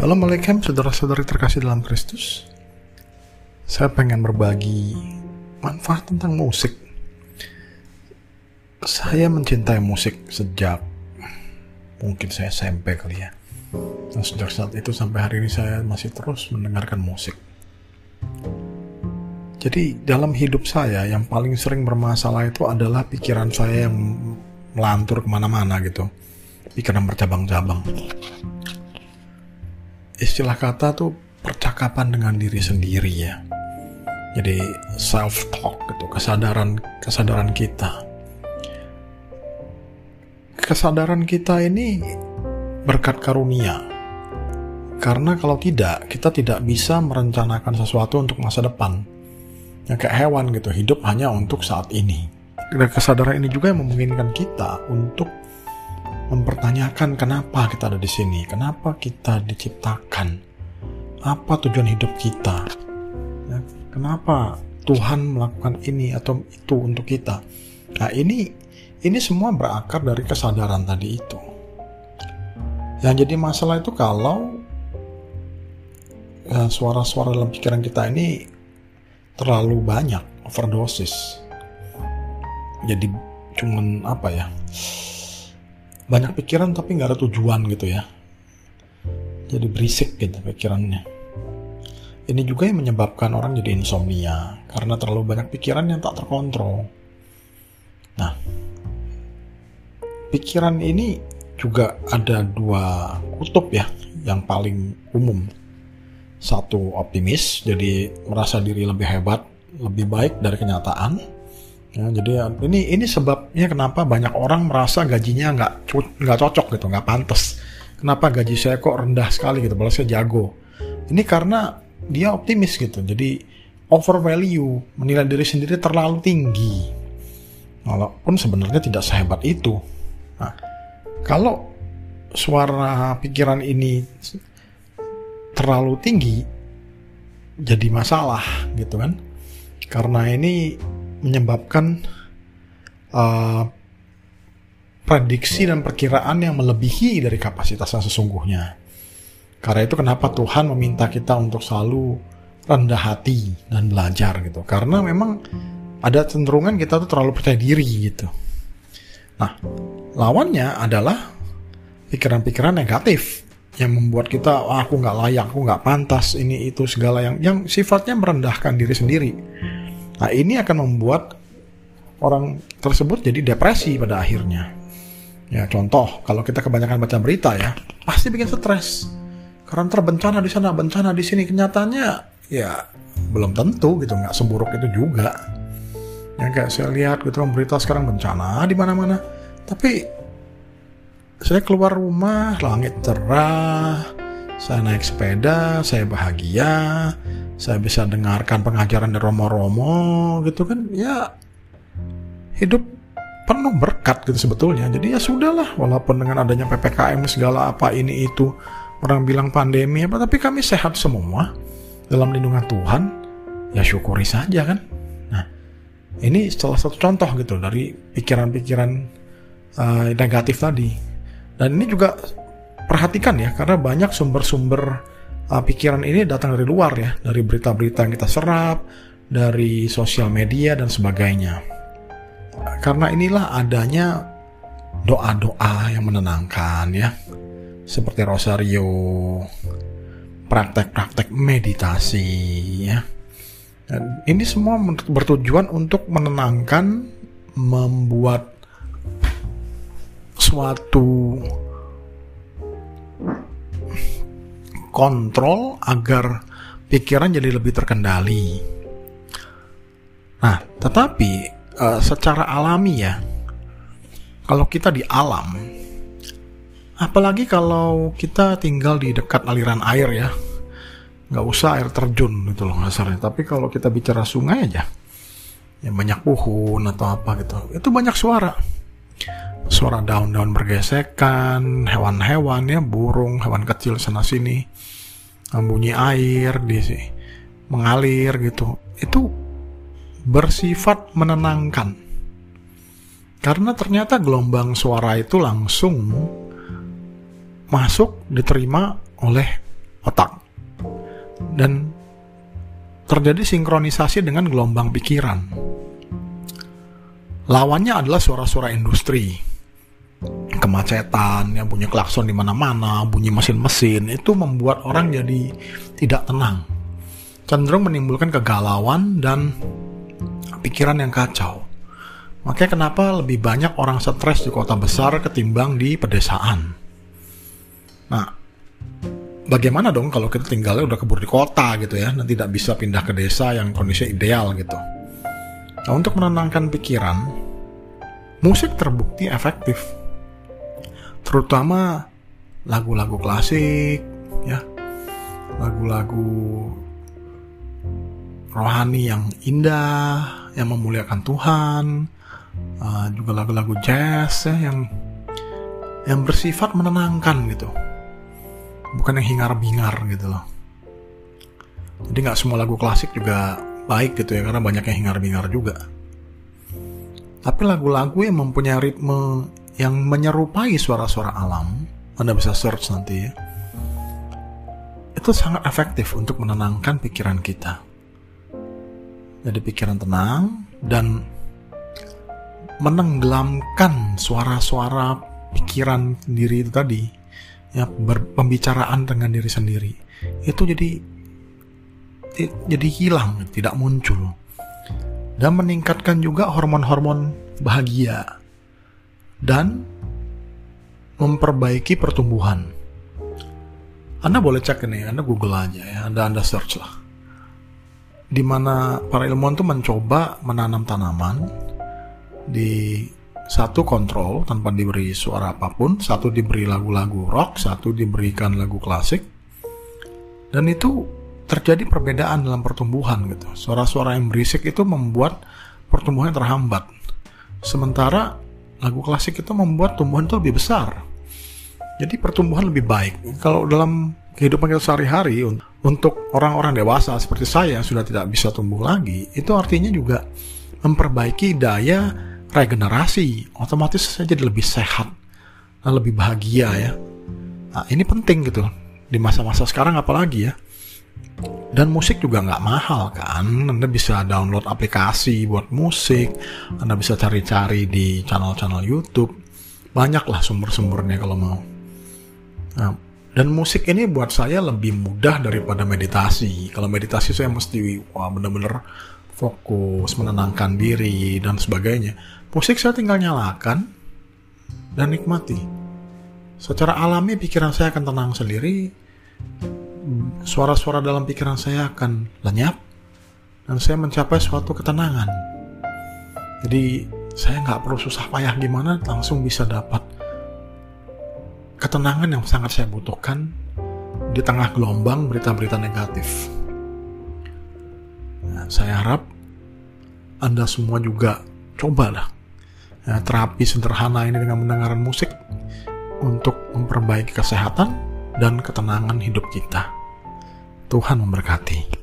Shalom Alaikum saudara-saudari terkasih dalam Kristus. Saya pengen berbagi manfaat tentang musik. Saya mencintai musik sejak mungkin saya SMP kali ya. Dan sejak saat itu sampai hari ini saya masih terus mendengarkan musik. Jadi dalam hidup saya yang paling sering bermasalah itu adalah pikiran saya yang melantur ke mana-mana gitu. Pikiran bercabang-cabang istilah kata tuh percakapan dengan diri sendiri ya. Jadi self talk gitu, kesadaran kesadaran kita. Kesadaran kita ini berkat karunia. Karena kalau tidak, kita tidak bisa merencanakan sesuatu untuk masa depan. Ya kayak hewan gitu, hidup hanya untuk saat ini. Dan kesadaran ini juga yang memungkinkan kita untuk mempertanyakan kenapa kita ada di sini, kenapa kita diciptakan, apa tujuan hidup kita, ya, kenapa Tuhan melakukan ini atau itu untuk kita. Nah ini ini semua berakar dari kesadaran tadi itu. Yang jadi masalah itu kalau ya, suara-suara dalam pikiran kita ini terlalu banyak, overdosis. Jadi cuman apa ya? Banyak pikiran tapi nggak ada tujuan gitu ya. Jadi berisik gitu pikirannya. Ini juga yang menyebabkan orang jadi insomnia karena terlalu banyak pikiran yang tak terkontrol. Nah pikiran ini juga ada dua kutub ya yang paling umum. Satu optimis jadi merasa diri lebih hebat lebih baik dari kenyataan Ya, jadi ya, ini ini sebabnya kenapa banyak orang merasa gajinya nggak nggak cocok gitu, nggak pantas. Kenapa gaji saya kok rendah sekali gitu, padahal jago. Ini karena dia optimis gitu, jadi over value, menilai diri sendiri terlalu tinggi. Walaupun sebenarnya tidak sehebat itu. Nah, kalau suara pikiran ini terlalu tinggi, jadi masalah gitu kan? Karena ini menyebabkan uh, prediksi dan perkiraan yang melebihi dari kapasitas yang sesungguhnya. Karena itu kenapa Tuhan meminta kita untuk selalu rendah hati dan belajar gitu. Karena memang ada cenderungan kita tuh terlalu percaya diri gitu. Nah, lawannya adalah pikiran-pikiran negatif yang membuat kita oh, aku nggak layak, aku nggak pantas, ini itu segala yang yang sifatnya merendahkan diri sendiri. Nah ini akan membuat orang tersebut jadi depresi pada akhirnya. Ya contoh, kalau kita kebanyakan baca berita ya, pasti bikin stres. Karena terbencana di sana, bencana di sini. Kenyataannya ya belum tentu gitu, nggak seburuk itu juga. Ya kayak saya lihat gitu berita sekarang bencana di mana-mana. Tapi saya keluar rumah, langit cerah, saya naik sepeda, saya bahagia, saya bisa dengarkan pengajaran dari Romo-Romo gitu kan. Ya hidup penuh berkat gitu sebetulnya. Jadi ya sudahlah walaupun dengan adanya PPKM segala apa ini itu orang bilang pandemi apa tapi kami sehat semua dalam lindungan Tuhan. Ya syukuri saja kan. Nah ini salah satu contoh gitu dari pikiran-pikiran uh, negatif tadi. Dan ini juga perhatikan ya karena banyak sumber-sumber uh, pikiran ini datang dari luar ya, dari berita-berita yang kita serap, dari sosial media dan sebagainya. Karena inilah adanya doa-doa yang menenangkan ya, seperti rosario, praktek-praktek meditasi ya. Dan ini semua bertujuan untuk menenangkan, membuat suatu kontrol agar pikiran jadi lebih terkendali. Nah, tetapi uh, secara alami ya, kalau kita di alam, apalagi kalau kita tinggal di dekat aliran air ya, nggak usah air terjun gitu loh kasarnya. Tapi kalau kita bicara sungai aja, ya banyak pohon atau apa gitu, itu banyak suara. Suara daun-daun bergesekan, hewan-hewan ya, burung, hewan kecil sana sini bunyi air di mengalir gitu itu bersifat menenangkan karena ternyata gelombang suara itu langsung masuk diterima oleh otak. Dan terjadi sinkronisasi dengan gelombang pikiran. Lawannya adalah suara-suara industri. Kemacetan, yang punya klakson di mana-mana, bunyi mesin-mesin, itu membuat orang jadi tidak tenang. Cenderung menimbulkan kegalauan dan pikiran yang kacau. Makanya kenapa lebih banyak orang stres di kota besar ketimbang di pedesaan. Nah, bagaimana dong kalau kita tinggalnya udah kebur di kota gitu ya, dan tidak bisa pindah ke desa yang kondisi ideal gitu. Nah, untuk menenangkan pikiran, musik terbukti efektif. Terutama lagu-lagu klasik, ya, lagu-lagu rohani yang indah, yang memuliakan Tuhan, uh, juga lagu-lagu jazz ya, yang yang bersifat menenangkan gitu. Bukan yang hingar-bingar gitu loh. Jadi nggak semua lagu klasik juga baik gitu ya karena banyak yang hingar-bingar juga. Tapi lagu-lagu yang mempunyai ritme yang menyerupai suara-suara alam anda bisa search nanti ya. Itu sangat efektif untuk menenangkan pikiran kita. Jadi pikiran tenang dan menenggelamkan suara-suara pikiran diri itu tadi ya berpembicaraan dengan diri sendiri. Itu jadi jadi hilang tidak muncul. Dan meningkatkan juga hormon-hormon bahagia dan memperbaiki pertumbuhan anda boleh cek ini Anda Google aja ya Anda Anda search lah di mana para ilmuwan tuh mencoba menanam tanaman di satu kontrol tanpa diberi suara apa pun, satu diberi lagu-lagu rock, satu diberikan lagu klasik. Dan itu terjadi perbedaan dalam pertumbuhan gitu. Suara-suara yang berisik itu membuat pertumbuhan terhambat. Sementara lagu klasik itu membuat tumbuhan itu lebih besar. Jadi pertumbuhan lebih baik. Kalau dalam kehidupan kita sehari-hari untuk orang-orang dewasa seperti saya yang sudah tidak bisa tumbuh lagi, itu artinya juga memperbaiki daya regenerasi, otomatis saya jadi lebih sehat lebih bahagia ya. Nah, ini penting gitu di masa-masa sekarang apalagi ya. Dan musik juga nggak mahal kan, Anda bisa download aplikasi buat musik, Anda bisa cari-cari di channel-channel YouTube, banyaklah sumber-sumbernya kalau mau. Nah, dan musik ini buat saya lebih mudah daripada meditasi. Kalau meditasi saya mesti wah bener-bener fokus, menenangkan diri dan sebagainya. Musik saya tinggal nyalakan dan nikmati. Secara alami pikiran saya akan tenang sendiri. Suara-suara dalam pikiran saya akan lenyap dan saya mencapai suatu ketenangan. Jadi saya nggak perlu susah payah gimana, langsung bisa dapat ketenangan yang sangat saya butuhkan di tengah gelombang berita-berita negatif. Nah, saya harap Anda semua juga cobalah ya, terapi sederhana ini dengan mendengarkan musik untuk memperbaiki kesehatan dan ketenangan hidup kita. Tuhan memberkati.